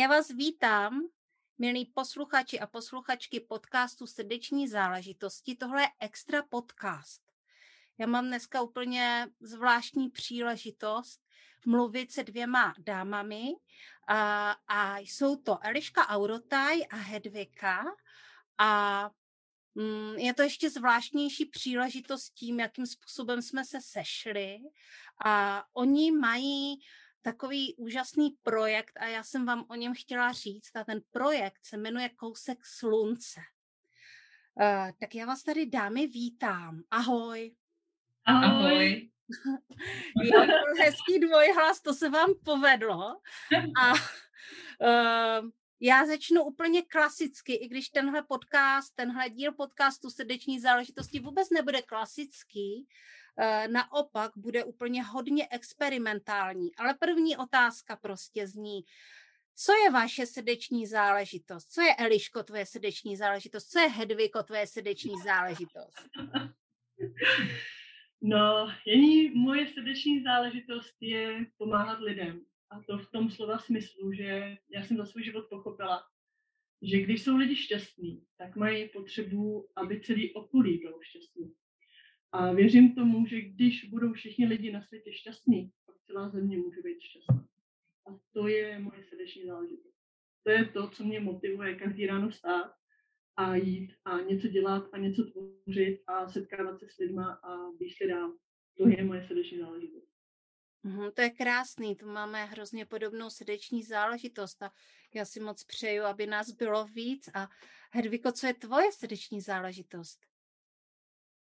Já vás vítám, milí posluchači a posluchačky podcastu Srdeční záležitosti. Tohle je extra podcast. Já mám dneska úplně zvláštní příležitost mluvit se dvěma dámami a, a jsou to Eliška Aurotaj a Hedvika a mm, je to ještě zvláštnější příležitost tím, jakým způsobem jsme se sešli a oni mají takový úžasný projekt a já jsem vám o něm chtěla říct a ten projekt se jmenuje Kousek slunce. Uh, tak já vás tady dámy vítám. Ahoj. Ahoj. jo, hezký dvojhlas, to se vám povedlo. A uh, já začnu úplně klasicky, i když tenhle podcast, tenhle díl podcastu Srdeční záležitosti vůbec nebude klasický, naopak bude úplně hodně experimentální. Ale první otázka prostě zní, co je vaše srdeční záležitost? Co je Eliško tvoje srdeční záležitost? Co je Hedviko tvoje srdeční záležitost? No, jení moje srdeční záležitost je pomáhat lidem. A to v tom slova smyslu, že já jsem za svůj život pochopila, že když jsou lidi šťastní, tak mají potřebu, aby celý okolí bylo šťastný. A věřím tomu, že když budou všichni lidi na světě šťastní, pak celá země může být šťastná. A to je moje srdeční záležitost. To je to, co mě motivuje každý ráno stát a jít a něco dělat a něco tvořit a setkávat se s lidma a být se dál. To je moje srdeční záležitost. Uhum, to je krásný, to máme hrozně podobnou srdeční záležitost a já si moc přeju, aby nás bylo víc. A Hedviko, co je tvoje srdeční záležitost?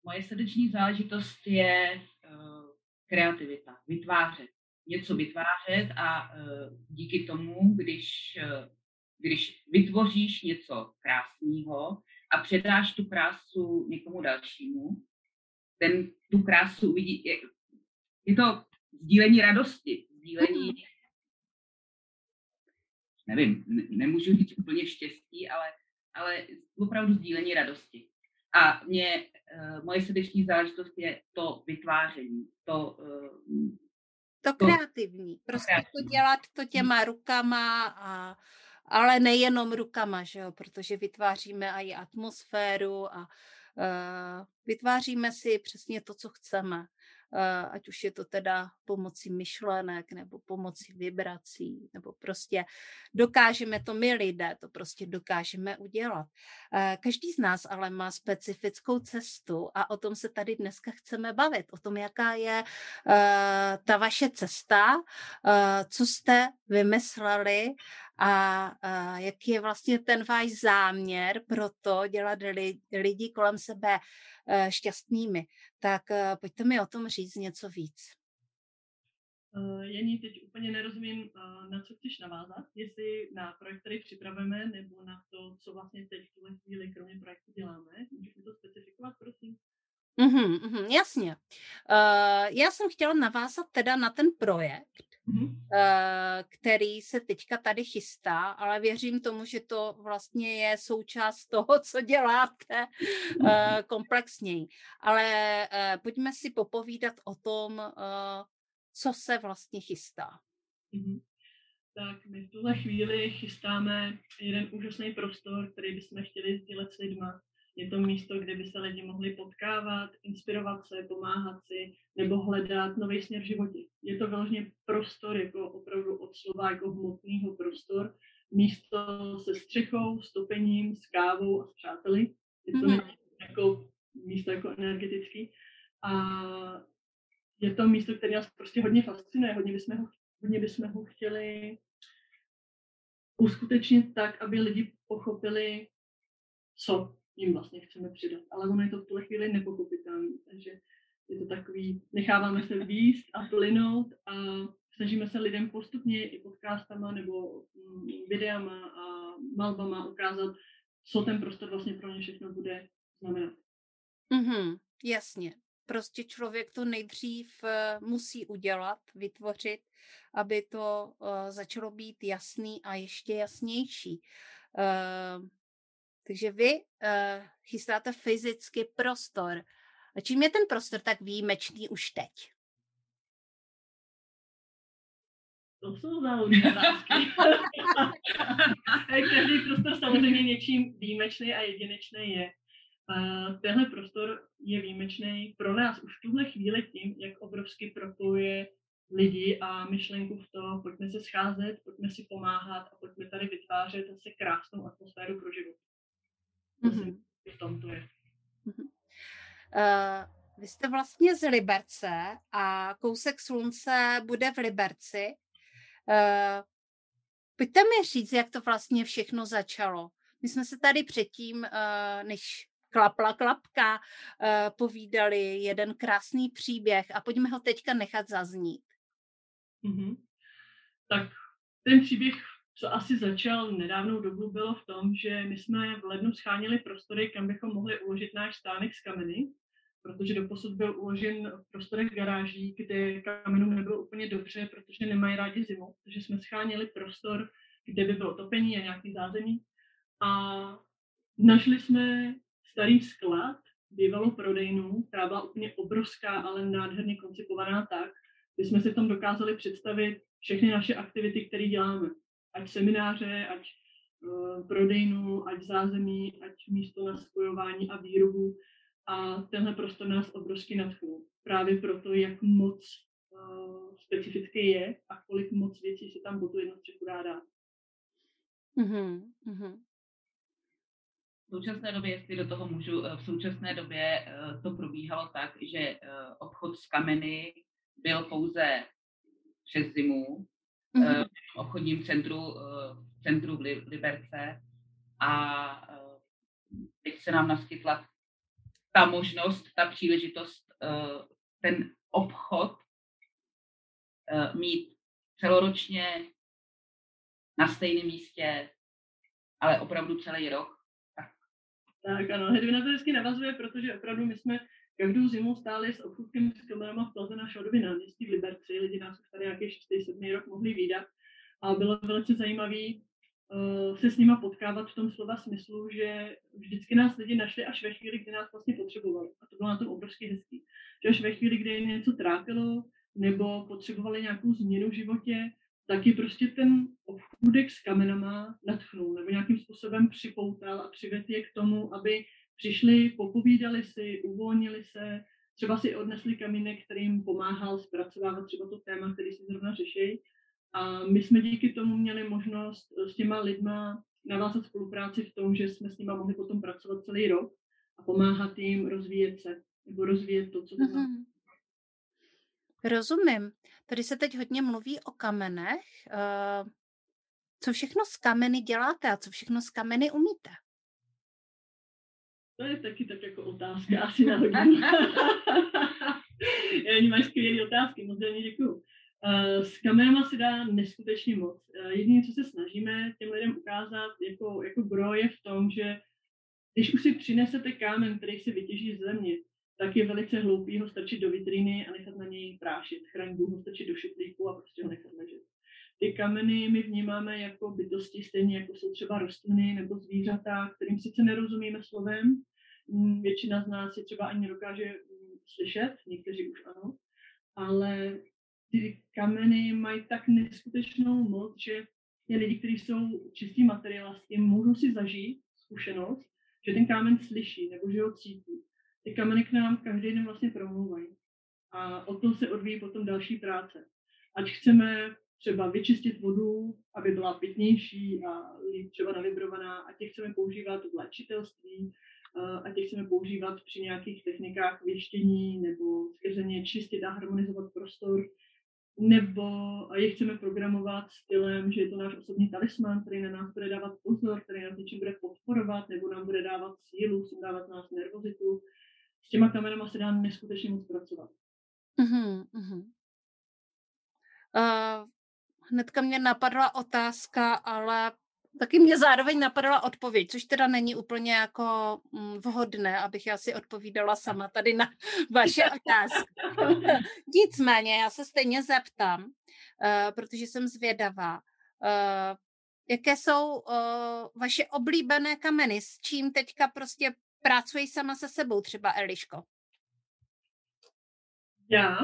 Moje srdeční záležitost je uh, kreativita, vytvářet. Něco vytvářet a uh, díky tomu, když, uh, když vytvoříš něco krásného a předáš tu krásu někomu dalšímu, ten tu krásu uvidí. Je, je to sdílení radosti, sdílení, nevím, ne, nemůžu říct úplně štěstí, ale, ale opravdu sdílení radosti. A mě, uh, moje srdeční záležitost je to vytváření, to... Uh, to kreativní, prostě kreativní. to dělat to těma rukama, a, ale nejenom rukama, že jo, protože vytváříme i atmosféru a uh, vytváříme si přesně to, co chceme. Eh, ať už je to teda pomocí myšlenek nebo pomocí vibrací, nebo prostě dokážeme to my lidé, to prostě dokážeme udělat. Eh, každý z nás ale má specifickou cestu a o tom se tady dneska chceme bavit, o tom, jaká je eh, ta vaše cesta, co jste vymysleli a jaký je vlastně ten váš záměr pro to dělat lidi kolem sebe Eh, šťastnými. Tak eh, pojďte mi o tom říct něco víc. Uh, Jení, teď úplně nerozumím, na co chceš navázat, jestli na projekt, který připravujeme, nebo na to, co vlastně teď v tuhle chvíli kromě projektu děláme. Můžeš mi to specifikovat, prosím? Mm-hmm, mm, jasně. Uh, já jsem chtěla navázat teda na ten projekt, který se teďka tady chystá, ale věřím tomu, že to vlastně je součást toho, co děláte uh, komplexněji. Ale uh, pojďme si popovídat o tom, co se vlastně chystá. Mm-hmm. Tak my v tuhle chvíli chystáme jeden úžasný prostor, který bychom chtěli sdílet s lidma je to místo, kde by se lidi mohli potkávat, inspirovat se, pomáhat si nebo hledat nový směr v životě. Je to vyloženě prostor, jako opravdu od slova jako hmotného prostor, místo se střechou, stopením, s kávou a s přáteli. Je to mm-hmm. jako místo jako energetický. A je to místo, které nás prostě hodně fascinuje, hodně bychom ho, hodně bychom ho chtěli uskutečnit tak, aby lidi pochopili, co jim vlastně chceme přidat. Ale ono je to v tuhle chvíli nepochopitelné. Takže Je to takový, necháváme se výst a plynout a snažíme se lidem postupně i podcastama nebo mm, videama a malbama ukázat, co ten prostor vlastně pro ně všechno bude znamenat. Mm-hmm, jasně. Prostě člověk to nejdřív uh, musí udělat, vytvořit, aby to uh, začalo být jasný a ještě jasnější. Takže vy uh, chystáte fyzicky prostor. A čím je ten prostor tak výjimečný už teď? To jsou otázky. Každý prostor samozřejmě něčím výjimečný a jedinečný je. Uh, tenhle prostor je výjimečný pro nás už v tuhle chvíli tím, jak obrovsky propojuje lidi a myšlenku v to, pojďme se scházet, pojďme si pomáhat a pojďme tady vytvářet zase krásnou atmosféru pro život. Mm-hmm. v tom to je. Mm-hmm. Uh, vy jste vlastně z Liberce a kousek slunce bude v Liberci. Uh, pojďte mi říct, jak to vlastně všechno začalo. My jsme se tady předtím, uh, než klapla klapka, uh, povídali jeden krásný příběh a pojďme ho teďka nechat zaznít. Mm-hmm. Tak ten příběh, co asi začal nedávnou dobu, bylo v tom, že my jsme v lednu schánili prostory, kam bychom mohli uložit náš stánek z kameny, protože doposud byl uložen v prostorech garáží, kde kamenům nebylo úplně dobře, protože nemají rádi zimu. Takže jsme schánili prostor, kde by bylo topení a nějaký zázemí. A našli jsme starý sklad, bývalou prodejnu, která byla úplně obrovská, ale nádherně koncipovaná tak, že jsme si tam dokázali představit všechny naše aktivity, které děláme. Ať semináře, ať uh, prodejnu, ať zázemí, ať místo na spojování a výrobu. A tenhle prostor nás obrovsky nadchnul. Právě proto, jak moc uh, specifický je a kolik moc věcí se tam po tu jednu střechu dá dát. Mm-hmm. V současné době, jestli do toho můžu, eh, v současné době to probíhalo tak, že obchod s kameny byl pouze přes zimu mm-hmm. Obchodním centru, v centru v Liberce a teď se nám naskytla ta možnost, ta příležitost, eh, ten obchod eh, mít celoročně na stejném místě, ale opravdu celý rok. Tak, tak ano, Hedvina to vždycky navazuje, protože opravdu my jsme každou zimu stáli s obchůdkem s kamerama v Plaze na Šodově náměstí v Liberci. Lidi nás už tady nějaký 6-7 rok mohli výdat. A bylo velice zajímavé uh, se s nima potkávat v tom slova smyslu, že vždycky nás lidi našli až ve chvíli, kdy nás vlastně potřebovali. A to bylo na tom obrovský hezký. Že až ve chvíli, kdy něco trápilo, nebo potřebovali nějakou změnu v životě, tak je prostě ten obchůdek s kamenama natchnul, nebo nějakým způsobem připoutal a přivedl je k tomu, aby přišli, popovídali si, uvolnili se, třeba si odnesli kamínek, který jim pomáhal zpracovávat třeba to téma, který si zrovna řeší a my jsme díky tomu měli možnost eh, s těma lidma navázat spolupráci v tom, že jsme s nimi mohli potom pracovat celý rok a pomáhat jim rozvíjet se nebo rozvíjet to, co mm-hmm. Rozumím. Tady se teď hodně mluví o kamenech. Eh, co všechno z kameny děláte a co všechno z kameny umíte? To je taky tak jako otázka, asi na hodinu. Oni mají skvělé otázky, moc děkuju. Uh, s kamerama se dá neskutečně moc. Uh, jediné, co se snažíme těm lidem ukázat jako, jako gro, je v tom, že když už si přinesete kámen, který si vytěží z země, tak je velice hloupý ho strčit do vitríny a nechat na něj prášit. Chraňbu ho strčit do šuplíku a prostě ho nechat ležet. Ty kameny my vnímáme jako bytosti, stejně jako jsou třeba rostliny nebo zvířata, kterým sice nerozumíme slovem, mm, většina z nás si třeba ani nedokáže mm, slyšet, někteří už ano, ale ty kameny mají tak neskutečnou moc, že ty lidi, kteří jsou čistí materialisti, můžou si zažít zkušenost, že ten kámen slyší nebo že ho cítí. Ty kameny k nám každý den vlastně promluvají. A o to se odvíjí potom další práce. Ať chceme třeba vyčistit vodu, aby byla pitnější a třeba nalibrovaná, ať je chceme používat v léčitelství, ať je chceme používat při nějakých technikách věštění nebo skrze ně čistit a harmonizovat prostor, nebo je chceme programovat stylem, že je to náš osobní talisman, který na nás bude dávat pozor, který nás něčím bude podporovat, nebo nám bude dávat sílu, dávat nás nervozitu. s těma kamenama se dá neskutečně moc pracovat. Uh-huh, uh-huh. Uh, hnedka mě napadla otázka, ale taky mě zároveň napadala odpověď, což teda není úplně jako mm, vhodné, abych já si odpovídala sama tady na vaše otázky. Nicméně, já se stejně zeptám, uh, protože jsem zvědavá. Uh, jaké jsou uh, vaše oblíbené kameny, s čím teďka prostě pracuji sama se sebou, třeba Eliško? Já?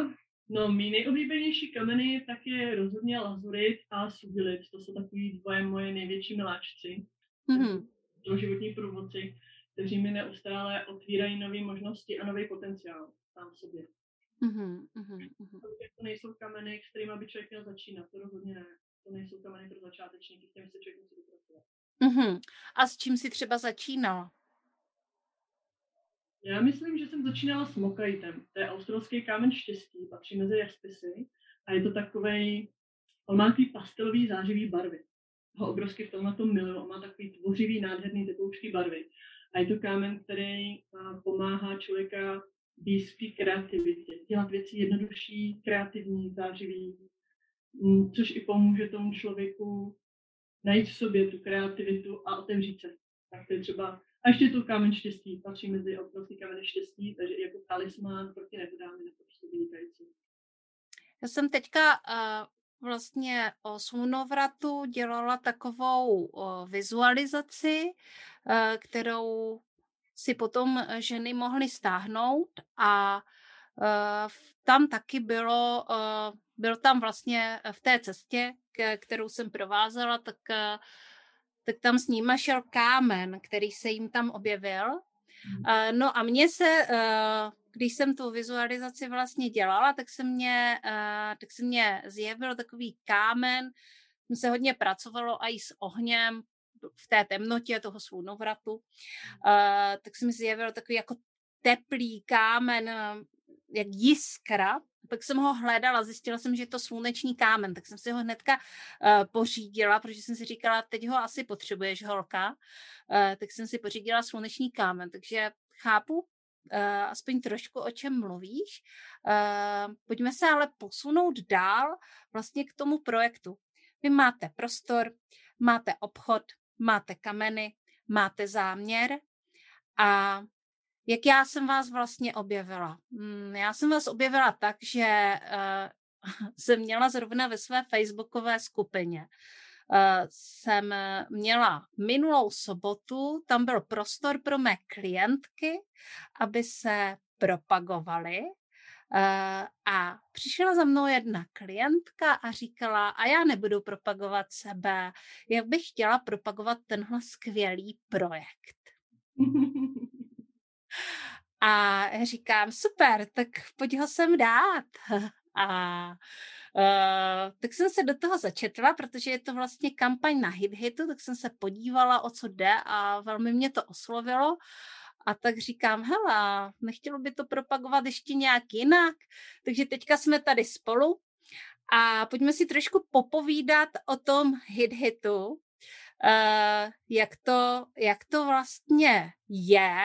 No, mý nejoblíbenější kameny tak je rozhodně lazurit a subilit. To jsou takový dvoje moje největší miláčci. Mm-hmm. životní průvodci, kteří mi neustále otvírají nové možnosti a nový potenciál sám sobě. Mm-hmm. Mm-hmm. To nejsou kameny, s kterými by člověk měl začínat, to rozhodně ne. To nejsou kameny pro začátečníky, s kterými se člověk musí dopracovat. Mm-hmm. A s čím si třeba začínal? Já myslím, že jsem začínala s mokaitem. To je australský kámen štěstí, patří mezi jaspisy a je to takový, on má takový pastelový zářivý barvy. Ho obrovsky v tomhle tom miluju, on má takový tvořivý, nádherný tepoučký barvy. A je to kámen, který pomáhá člověka v kreativitě, dělat věci jednodušší, kreativní, zářivý, mm, což i pomůže tomu člověku najít v sobě tu kreativitu a otevřít se. Tak to je třeba a ještě tu kámen štěstí, patří mezi obrovský kámen štěstí, takže jako talismán proti nehodám je to prostě vynikající. Já jsem teďka uh, vlastně o slunovratu dělala takovou uh, vizualizaci, uh, kterou si potom ženy mohly stáhnout a uh, tam taky bylo, uh, byl tam vlastně v té cestě, kterou jsem provázela, tak uh, tak tam s nima šel kámen, který se jim tam objevil. Uh, no a mně se, uh, když jsem tu vizualizaci vlastně dělala, tak se mě, uh, tak se mě zjevil takový kámen, tam se hodně pracovalo i s ohněm v té temnotě toho slunovratu, uh, tak se mi zjevil takový jako teplý kámen, jak jiskra, pak jsem ho hledala, zjistila jsem, že je to sluneční kámen, tak jsem si ho hnedka uh, pořídila, protože jsem si říkala, teď ho asi potřebuješ, holka, uh, tak jsem si pořídila sluneční kámen, takže chápu uh, aspoň trošku, o čem mluvíš. Uh, pojďme se ale posunout dál vlastně k tomu projektu. Vy máte prostor, máte obchod, máte kameny, máte záměr a jak já jsem vás vlastně objevila? Hmm, já jsem vás objevila tak, že uh, jsem měla zrovna ve své facebookové skupině. Uh, jsem měla minulou sobotu, tam byl prostor pro mé klientky, aby se propagovaly. Uh, a přišla za mnou jedna klientka a říkala, a já nebudu propagovat sebe, jak bych chtěla propagovat tenhle skvělý projekt. A říkám, super, tak pojď ho sem dát. A uh, tak jsem se do toho začetla, protože je to vlastně kampaň na hit hitu, tak jsem se podívala, o co jde a velmi mě to oslovilo. A tak říkám, hele, nechtělo by to propagovat ještě nějak jinak? Takže teďka jsme tady spolu a pojďme si trošku popovídat o tom hit hitu, uh, jak, to, jak to vlastně je,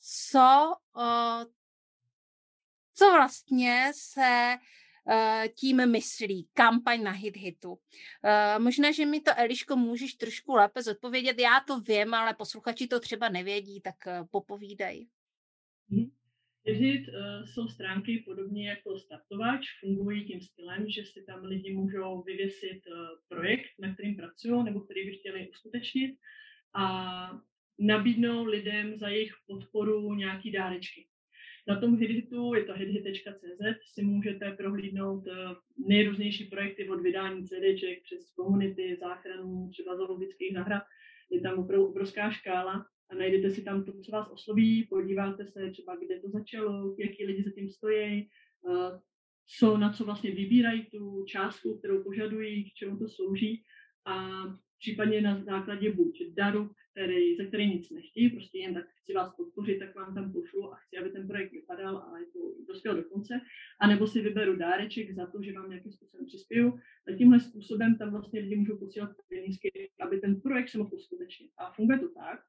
co, uh, co vlastně se uh, tím myslí, kampaň na hit hitu. Možná, že mi to, Eliško, můžeš trošku lépe zodpovědět. Já to vím, ale posluchači to třeba nevědí, tak popovídej. Hmm. Hit uh, jsou stránky podobně jako startovač, fungují tím stylem, že si tam lidi můžou vyvěsit uh, projekt, na kterým pracují nebo který by chtěli uskutečnit a nabídnou lidem za jejich podporu nějaký dárečky. Na tom Hidhitu, je to hidhit.cz, si můžete prohlídnout eh, nejrůznější projekty od vydání CDček přes komunity, záchranu, třeba zoologických zahrad. Je tam opravdu obrovská škála a najdete si tam to, co vás osloví, podíváte se třeba, kde to začalo, jaký lidi za tím stojí, eh, co, na co vlastně vybírají tu částku, kterou požadují, k čemu to slouží a případně na základě buď daru, který, za který nic nechtějí, prostě jen tak chci vás podpořit, tak vám tam pošlu a chci, aby ten projekt vypadal a je to dospěl do konce, anebo si vyberu dáreček za to, že vám nějakým způsobem přispěju. A tímhle způsobem tam vlastně lidi můžou posílat penízky, aby ten projekt se mohl uskutečnit. A funguje to tak,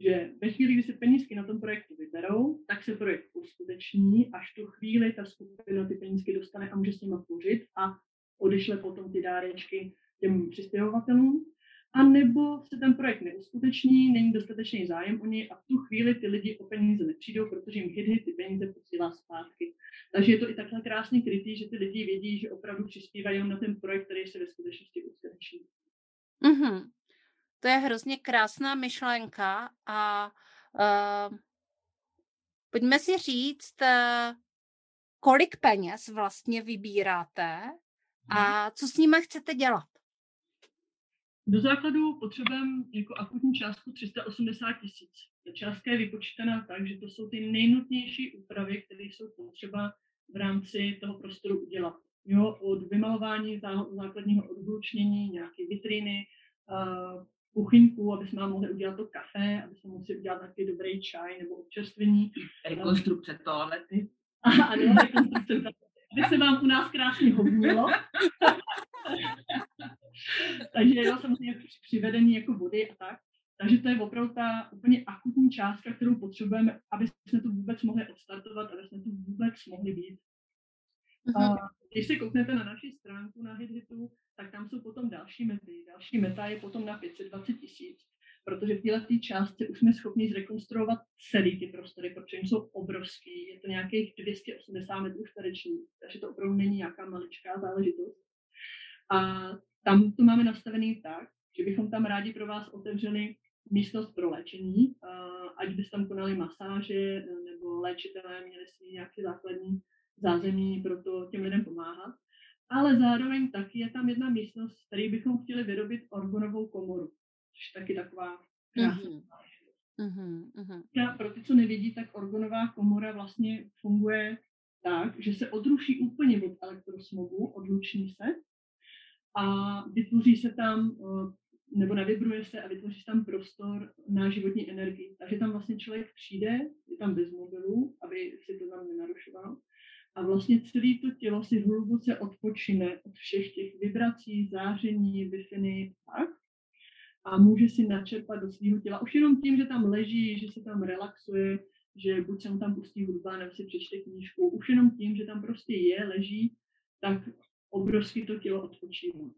že ve chvíli, kdy se penízky na tom projektu vyberou, tak se projekt uskuteční, až tu chvíli ta skupina ty penízky dostane a může s nimi tvořit a odešle potom ty dárečky těm přispěvovatelům. A nebo se ten projekt neuskuteční, není dostatečný zájem o něj a v tu chvíli ty lidi o peníze nepřijdou, protože jim hit ty peníze posílá zpátky. Takže je to i takhle krásně krytý, že ty lidi vědí, že opravdu přispívají na ten projekt, který se ve skutečnosti uskuteční. Mm-hmm. To je hrozně krásná myšlenka a uh, pojďme si říct, uh, kolik peněz vlastně vybíráte a mhm. co s nimi chcete dělat? Do základu potřebujeme jako akutní částku 380 tisíc. Ta částka je vypočítaná tak, že to jsou ty nejnutnější úpravy, které jsou potřeba v rámci toho prostoru udělat. Jo, od vymalování základního odhlučnění, nějaké vitriny, kuchyňku, aby jsme mohli udělat to kafe, aby jsme mohli udělat nějaký dobrý čaj nebo občerstvení. Rekonstrukce toalety. Ano, rekonstrukce toalety. Aby se vám u nás krásně hodnilo. Takže jo, samozřejmě přivedení jako vody a tak. Takže to je opravdu ta úplně akutní částka, kterou potřebujeme, aby jsme to vůbec mohli odstartovat, aby jsme to vůbec mohli být. A když se kouknete na naši stránku na HitHitu, tak tam jsou potom další mety. Další meta je potom na 520 tisíc, protože v této částce už jsme schopni zrekonstruovat celý ty prostory, protože jsou obrovský, je to nějakých 280 metrů čtverečních, takže to opravdu není nějaká maličká záležitost. A tam to máme nastavený tak, že bychom tam rádi pro vás otevřeli místnost pro léčení, ať byste tam konali masáže nebo léčitelé měli si nějaké základní zázemí pro to těm lidem pomáhat. Ale zároveň taky je tam jedna místnost, z které bychom chtěli vyrobit orgonovou komoru, což taky taková krásná mm-hmm. mm-hmm. Pro ty, co nevidí, tak orgonová komora vlastně funguje tak, že se odruší úplně od elektrosmogu, odluční se a vytvoří se tam, eh, nebo navibruje se a vytvoří se tam prostor na životní energii. Takže tam vlastně člověk přijde, je tam bez mobilu, aby si to tam nenarušoval. A vlastně celé to tělo si hluboce odpočine od všech těch vibrací, záření, wi tak. A může si načerpat do svého těla. Už jenom tím, že tam leží, že se tam relaxuje, že buď se mu tam pustí hudba, nebo si přečte knížku. Už jenom tím, že tam prostě je, leží, tak obrovsky to tělo odpočívá.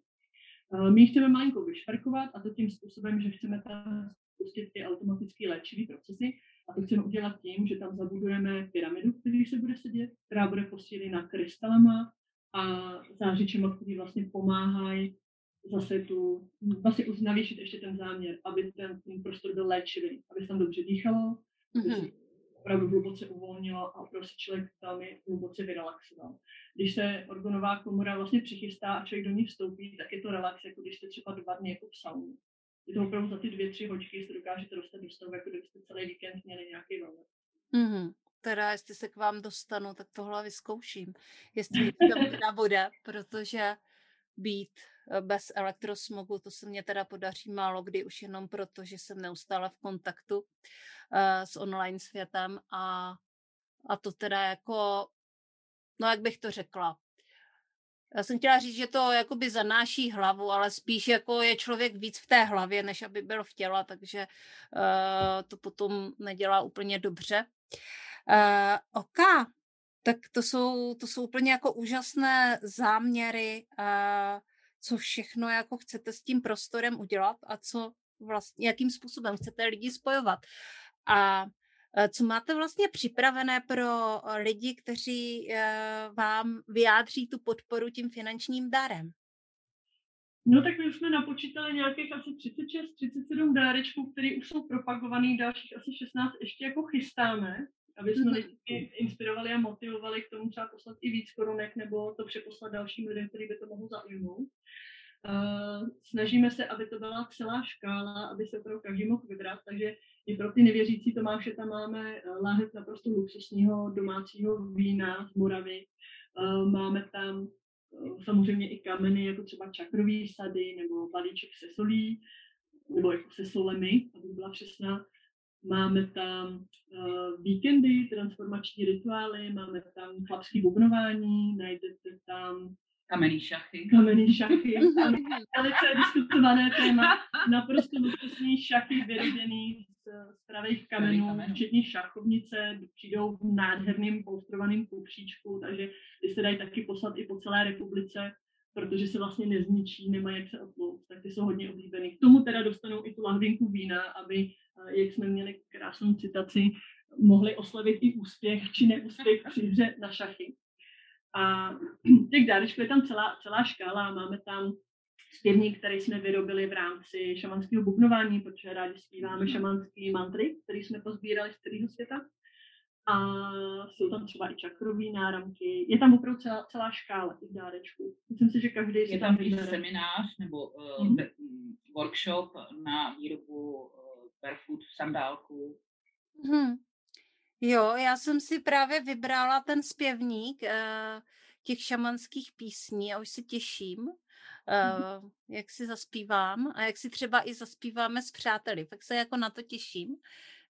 My chceme malinko vyšperkovat a to tím způsobem, že chceme tam spustit ty automatické léčivé procesy a to chceme udělat tím, že tam zabudujeme pyramidu, který se bude sedět, která bude posílena krystalama a zářičema, který vlastně pomáhají zase tu, vlastně navýšit ještě ten záměr, aby ten, ten prostor byl léčivý, aby se tam dobře dýchalo, mm-hmm opravdu hluboce uvolnilo a opravdu se člověk velmi hluboce vyrelaxoval. Když se organová komora vlastně přichystá a člověk do ní vstoupí, tak je to relax, jako když jste třeba dva dny jako v sauně. Je to opravdu za ty dvě, tři hoďky se dokážete dostat do stavu, jako kdybyste celý víkend měli nějaký velmi. Mm-hmm. Teda, jestli se k vám dostanu, tak tohle vyzkouším. Jestli tam bude, protože být bez elektrosmogu, to se mně teda podaří málo kdy už jenom proto, že jsem neustále v kontaktu uh, s online světem a, a to teda jako, no jak bych to řekla, já jsem chtěla říct, že to jakoby zanáší hlavu, ale spíš jako je člověk víc v té hlavě, než aby byl v těle, takže uh, to potom nedělá úplně dobře. Uh, OK, tak to jsou, to jsou úplně jako úžasné záměry, uh, co všechno jako chcete s tím prostorem udělat a co vlastně, jakým způsobem chcete lidi spojovat. A co máte vlastně připravené pro lidi, kteří vám vyjádří tu podporu tím finančním darem? No tak my už jsme napočítali nějakých asi 36, 37 dárečků, které už jsou propagované, dalších asi 16 ještě jako chystáme aby jsme lidi inspirovali a motivovali k tomu třeba poslat i víc korunek nebo to přeposlat dalším lidem, který by to mohlo zaujmout. Uh, snažíme se, aby to byla celá škála, aby se opravdu každý mohl vybrat, takže i pro ty nevěřící Tomáše tam máme eh, láhev naprosto luxusního domácího vína z Moravy. Uh, máme tam uh, samozřejmě i kameny, jako třeba čakrový sady nebo balíček se solí, nebo jako se solemi, aby byla přesná. Máme tam uh, víkendy, transformační rituály, máme tam chlapský bubnování, najdete tam kamenný šachy. Kamenný šachy. velice diskutované téma. Naprosto luxusní šachy vyrobený z z pravých kamenů, kamenů, včetně šachovnice, přijdou v nádherným poustrovaným kupříčku, takže ty se dají taky poslat i po celé republice, protože se vlastně nezničí, nemají jak se otlouct, tak ty jsou hodně oblíbený. K tomu teda dostanou i tu lahvinku vína, aby, jak jsme měli krásnou citaci, mohli oslavit i úspěch či neúspěch při hře na šachy. A těch dárečků je tam celá, celá škála. Máme tam zpěvník, který jsme vyrobili v rámci šamanského bubnování, protože rádi zpíváme šamanský mantry, který jsme pozbírali z celého světa. A jsou tam třeba i čakrový náramky. Je tam opravdu celá, celá škála těch dárečků. Myslím si, že každý je tam i seminář nebo uh, mm-hmm. workshop na výrobu uh, barefoot sandálku. Mm-hmm. Jo, já jsem si právě vybrala ten zpěvník uh, těch šamanských písní a už se těším, uh, jak si zaspívám a jak si třeba i zaspíváme s přáteli. Tak se jako na to těším.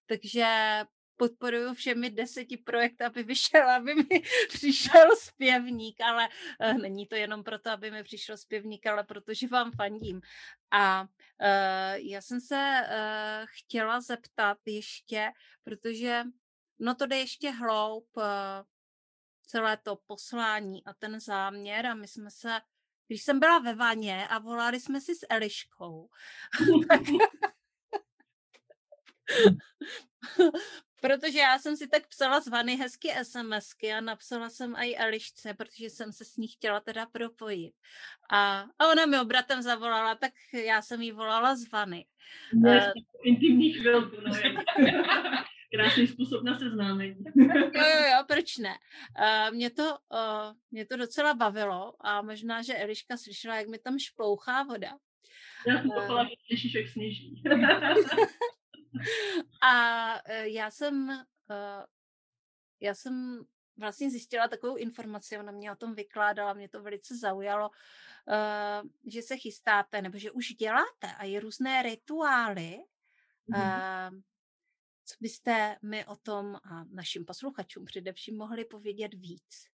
Takže podporuju všemi deseti projekty, aby vyšel, aby mi přišel zpěvník, ale uh, není to jenom proto, aby mi přišel zpěvník, ale protože vám fandím. A uh, já jsem se uh, chtěla zeptat ještě, protože no to jde ještě hloub, uh, celé to poslání a ten záměr a my jsme se když jsem byla ve vaně a volali jsme si s Eliškou, protože já jsem si tak psala z vany hezky SMSky a napsala jsem i Elišce, protože jsem se s ní chtěla teda propojit. A, a ona mi obratem zavolala, tak já jsem jí volala z vany. uh, intimní chvilku, no krásný způsob na seznámení. jo, jo, jo, proč ne? Uh, mě, to, uh, mě to docela bavilo a možná, že Eliška slyšela, jak mi tam šplouchá voda. Já jsem uh, že slyšíš, jak sněží. a uh, já jsem, uh, já jsem vlastně zjistila takovou informaci, ona mě o tom vykládala, mě to velice zaujalo, uh, že se chystáte, nebo že už děláte a je různé rituály, mm-hmm. co byste mi o tom a našim posluchačům především mohli povědět víc?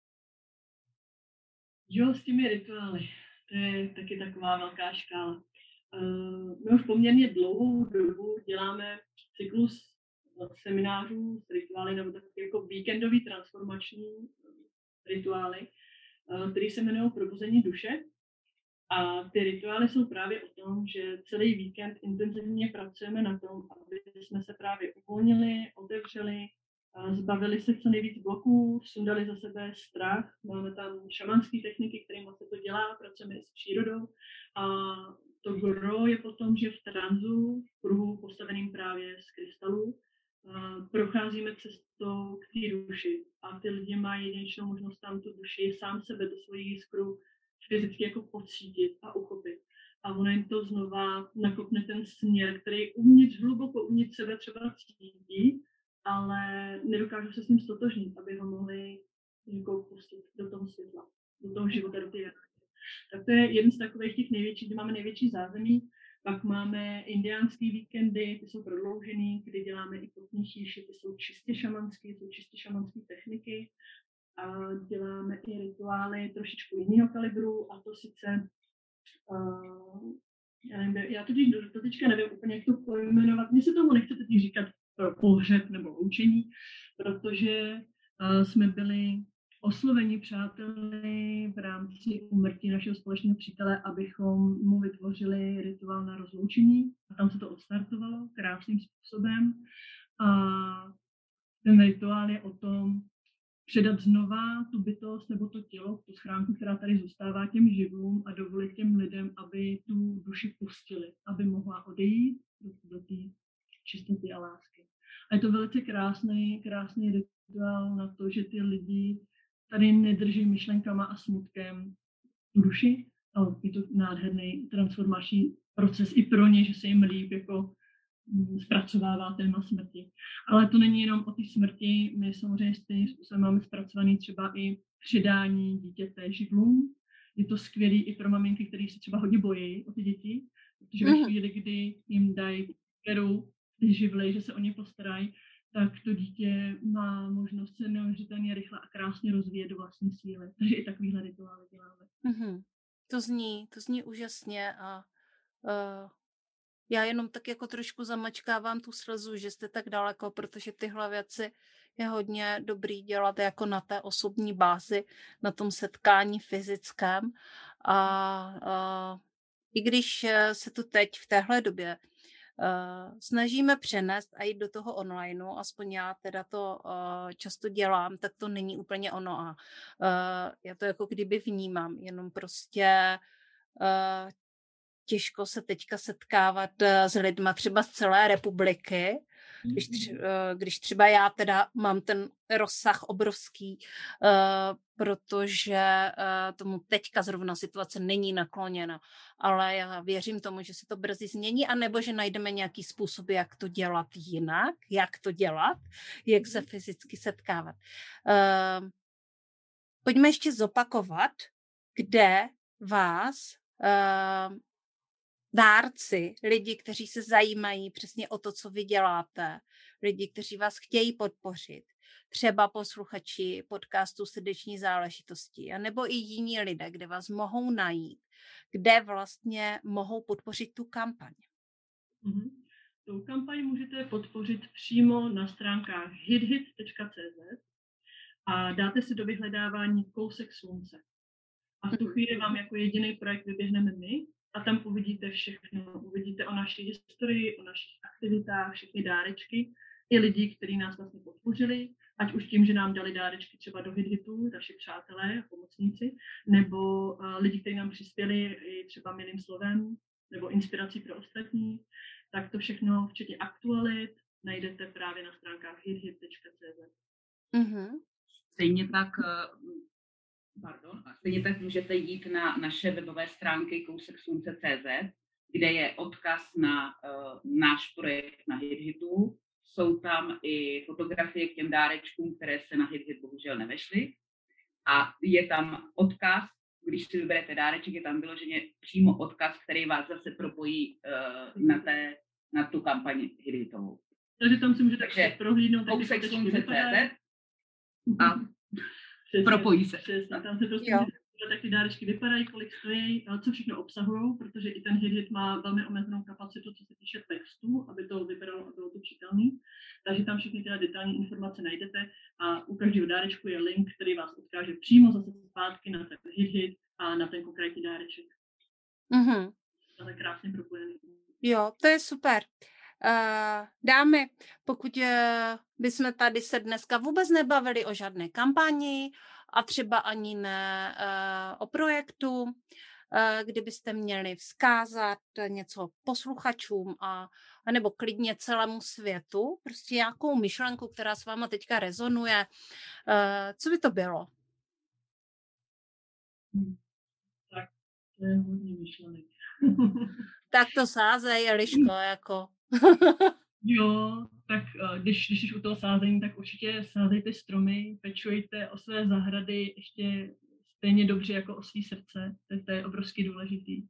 Jo, s těmi rituály. To je taky taková velká škála. Uh, my už poměrně dlouhou dobu děláme cyklus seminářů s rituály, nebo tak jako víkendový transformační rituály, uh, který se jmenují Probuzení duše. A ty rituály jsou právě o tom, že celý víkend intenzivně pracujeme na tom, aby jsme se právě uvolnili, otevřeli, zbavili se co nejvíc bloků, sundali za sebe strach. Máme tam šamanské techniky, kterými se to dělá, pracujeme s přírodou. A to gro je potom, že v tranzu, v kruhu postaveným právě z krystalů, procházíme cestou k té duši. A ty lidi mají jedinečnou možnost tam tu duši, sám sebe, do svojí jiskru fyzicky jako pocítit a uchopit. A ono jim to znova nakopne ten směr, který uvnitř, hluboko uvnitř sebe třeba cítí, ale nedokážu se s ním stotožnit, aby ho mohli jako pustit do toho světla, do toho života, do té Tak to je jeden z takových těch největších, kde máme největší zázemí. Pak máme indiánský víkendy, ty jsou prodloužený, kdy děláme i potní šíši, ty jsou čistě šamanské, jsou čistě šamanské techniky a děláme i rituály trošičku jiného kalibru a to sice uh, já, nevím, já totiž do, do teďka nevím úplně, jak to pojmenovat. Mně se tomu nechce teď říkat pohřeb nebo loučení, protože uh, jsme byli osloveni přáteli v rámci umrtí našeho společného přítele, abychom mu vytvořili rituál na rozloučení. A tam se to odstartovalo krásným způsobem. A ten rituál je o tom, předat znova tu bytost nebo to tělo, tu schránku, která tady zůstává těm živlům a dovolit těm lidem, aby tu duši pustili, aby mohla odejít do, do té čistoty a lásky. A je to velice krásný, krásný rituál na to, že ty lidi tady nedrží myšlenkama a smutkem tu duši. A je to nádherný transformační proces i pro ně, že se jim líp jako Mm, zpracovává téma smrti. Ale to není jenom o té smrti, my samozřejmě stejným způsobem máme zpracovaný třeba i předání dítěte živlům. Je to skvělý i pro maminky, které se třeba hodně bojí o ty děti, protože ve mhm. chvíli, kdy jim dají keru ty živly, že se o ně postarají, tak to dítě má možnost se neuvěřitelně rychle a krásně rozvíjet do vlastní síly. Takže i takovýhle rituály děláme. Mm-hmm. To zní, to zní úžasně a uh, já jenom tak jako trošku zamačkávám tu slzu, že jste tak daleko, protože tyhle věci je hodně dobrý dělat jako na té osobní bázi, na tom setkání fyzickém. A, a i když eh, se tu teď v téhle době uh, snažíme přenést a jít do toho onlineu, aspoň já teda to uh, často dělám, tak to není úplně ono a uh, já to jako kdyby vnímám, jenom prostě uh, těžko se teďka setkávat s lidma třeba z celé republiky, když, tři, mm-hmm. eh, když třeba já teda mám ten rozsah obrovský, uh, protože uh, tomu teďka zrovna situace není nakloněna, ale já věřím tomu, že se to brzy změní, anebo že najdeme nějaký způsob, jak to dělat jinak, jak to dělat, jak se mm-hmm. fyzicky setkávat. Pojďme ještě zopakovat, kde vás dárci, lidi, kteří se zajímají přesně o to, co vy děláte, lidi, kteří vás chtějí podpořit, třeba posluchači podcastu Srdeční záležitosti, anebo i jiní lidé, kde vás mohou najít, kde vlastně mohou podpořit tu kampaň. Mm-hmm. Tu kampaň můžete podpořit přímo na stránkách hithit.cz a dáte si do vyhledávání kousek slunce. A v tu chvíli vám jako jediný projekt vyběhneme my a tam uvidíte všechno. Uvidíte o naší historii, o našich aktivitách, všechny dárečky i lidi, kteří nás vlastně podpořili, ať už tím, že nám dali dárečky třeba do Hidhitu, naši přátelé a pomocníci, nebo uh, lidi, kteří nám přispěli i třeba milým slovem, nebo inspirací pro ostatní, tak to všechno, včetně aktualit, najdete právě na stránkách hithit.cz. Mm-hmm. Stejně tak eh, Pardon. A stejně tak můžete jít na naše webové stránky kousekslunce.cz, kde je odkaz na uh, náš projekt na HitHitu. Jsou tam i fotografie k těm dárečkům, které se na HitHit bohužel nevešly. A je tam odkaz, když si vyberete dáreček, je tam vyloženě přímo odkaz, který vás zase propojí uh, na, té, na tu kampaň HitHitovou. Takže tam si můžete Takže prohlídnout, jak a Přesně, propojí se. Přesně, tam se prostě jak ty dárečky vypadají, kolik stojí, co všechno obsahují, protože i ten hit má velmi omezenou kapacitu, co se týče textu, aby to vypadalo a bylo to čitelný. Takže tam všechny ty detailní informace najdete a u každého dárečku je link, který vás odkáže přímo zase zpátky na ten hit hit a na ten konkrétní dáreček. Mhm. To je krásně propojený. Jo, to je super. Uh, dámy, pokud uh, bychom tady se dneska vůbec nebavili o žádné kampani a třeba ani ne uh, o projektu, kdybyste měli vzkázat něco posluchačům a, nebo klidně celému světu, prostě nějakou myšlenku, která s váma teďka rezonuje, co by to bylo? Hmm. Tak to je hodně myšlenek. tak to sázej, Eliško, jako. jo, tak eh, když, když jsi u toho sázení, tak určitě sázejte stromy, pečujte o své zahrady ještě stejně dobře jako o svý srdce, to, to je obrovsky důležitý.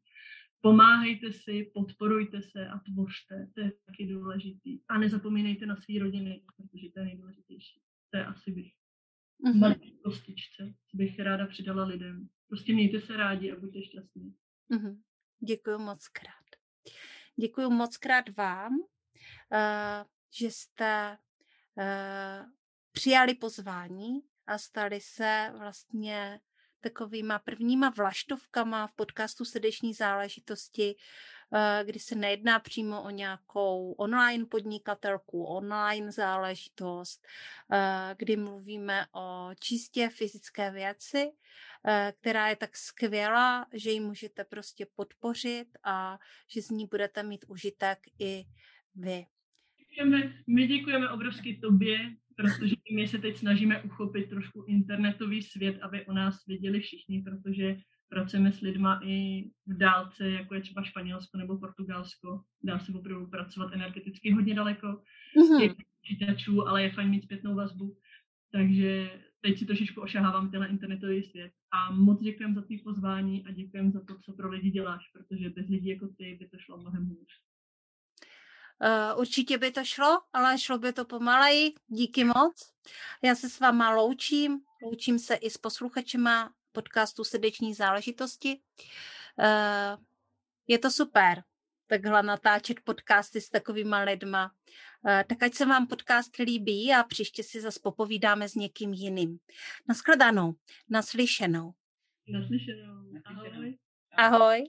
Pomáhejte si, podporujte se a tvořte, to je taky důležitý. A nezapomínejte na své rodiny, protože to je nejdůležitější. To je asi bych. Mm-hmm. Malé kostičce bych ráda přidala lidem. Prostě mějte se rádi a buďte šťastní. Mm-hmm. Děkuji moc krát. Děkuji moc krát vám, uh, že jste uh, přijali pozvání a stali se vlastně takovýma prvníma vlaštovkama v podcastu Srdeční záležitosti, eh, kdy se nejedná přímo o nějakou online podnikatelku, online záležitost, kdy mluvíme o čistě fyzické věci, která je tak skvělá, že ji můžete prostě podpořit a že z ní budete mít užitek i vy. Děkujeme, my děkujeme obrovsky tobě, protože my se teď snažíme uchopit trošku internetový svět, aby o nás věděli všichni, protože pracujeme s lidma i v dálce, jako je třeba Španělsko nebo Portugalsko. Dá se opravdu pracovat energeticky hodně daleko mm-hmm. počítačů, ale je fajn mít zpětnou vazbu. Takže teď si trošičku ošahávám tenhle internetový svět. A moc děkujem za tvý pozvání a děkujem za to, co pro lidi děláš, protože bez lidí jako ty by to šlo mnohem hůř. Uh, určitě by to šlo, ale šlo by to pomaleji. Díky moc. Já se s váma loučím. Loučím se i s posluchačema podcastu Srdeční záležitosti. Uh, je to super. takhle natáčet podcasty s takovýma lidma. Eh, tak ať se vám podcast líbí a příště si zase popovídáme s někým jiným. Naschledanou, naslyšenou. Naslyšenou. Ahoj. Ahoj.